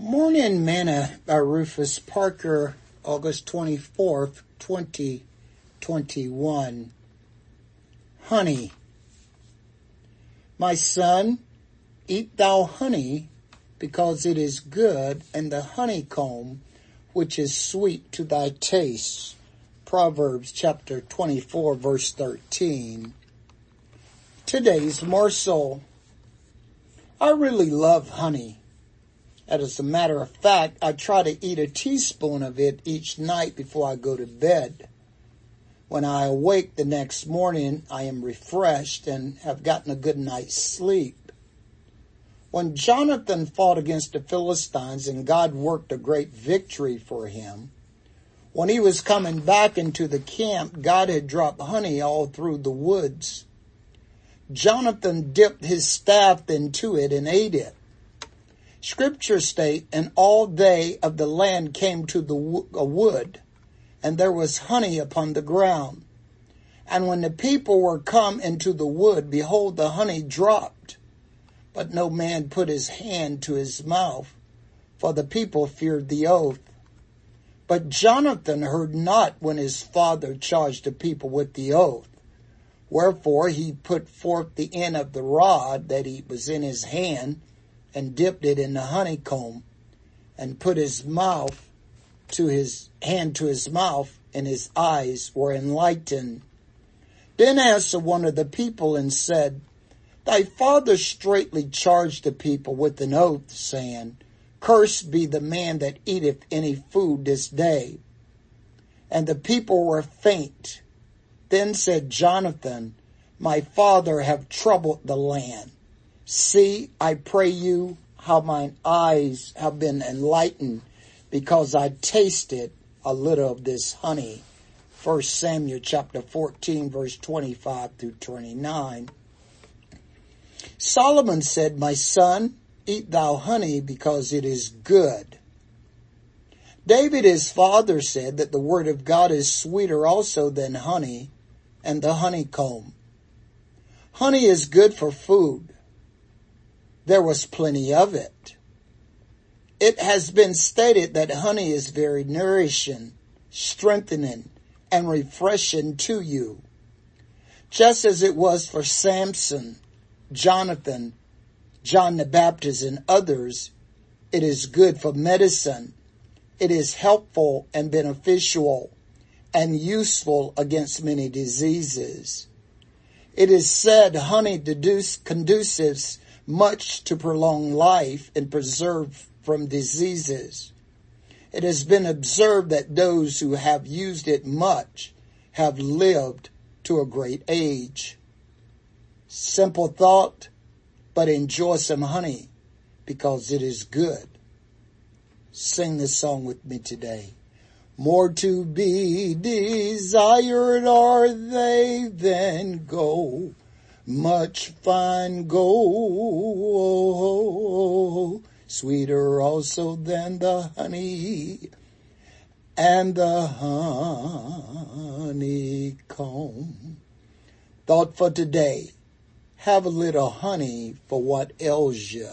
Morning Manna by Rufus Parker, August 24th, 2021. Honey. My son, eat thou honey, because it is good, and the honeycomb, which is sweet to thy taste. Proverbs chapter 24, verse 13. Today's morsel. I really love honey. As a matter of fact, I try to eat a teaspoon of it each night before I go to bed. When I awake the next morning, I am refreshed and have gotten a good night's sleep. When Jonathan fought against the Philistines and God worked a great victory for him, when he was coming back into the camp, God had dropped honey all through the woods. Jonathan dipped his staff into it and ate it. Scripture state, and all they of the land came to the wood, and there was honey upon the ground. And when the people were come into the wood, behold, the honey dropped. But no man put his hand to his mouth, for the people feared the oath. But Jonathan heard not when his father charged the people with the oath. Wherefore he put forth the end of the rod that he was in his hand, and dipped it in the honeycomb and put his mouth to his hand to his mouth and his eyes were enlightened. Then answered one of the people and said, Thy father straightly charged the people with an oath, saying, Cursed be the man that eateth any food this day. And the people were faint. Then said Jonathan, My father have troubled the land See, I pray you how mine eyes have been enlightened because I tasted a little of this honey. First Samuel chapter 14 verse 25 through 29. Solomon said, My son, eat thou honey because it is good. David his father said that the word of God is sweeter also than honey and the honeycomb. Honey is good for food there was plenty of it. It has been stated that honey is very nourishing, strengthening, and refreshing to you. Just as it was for Samson, Jonathan, John the Baptist, and others, it is good for medicine. It is helpful and beneficial and useful against many diseases. It is said honey deduce, conduces much to prolong life and preserve from diseases. It has been observed that those who have used it much have lived to a great age. Simple thought, but enjoy some honey because it is good. Sing this song with me today. More to be desired are they than gold much fine gold, sweeter also than the honey and the honeycomb. Thought for today, have a little honey for what ails you.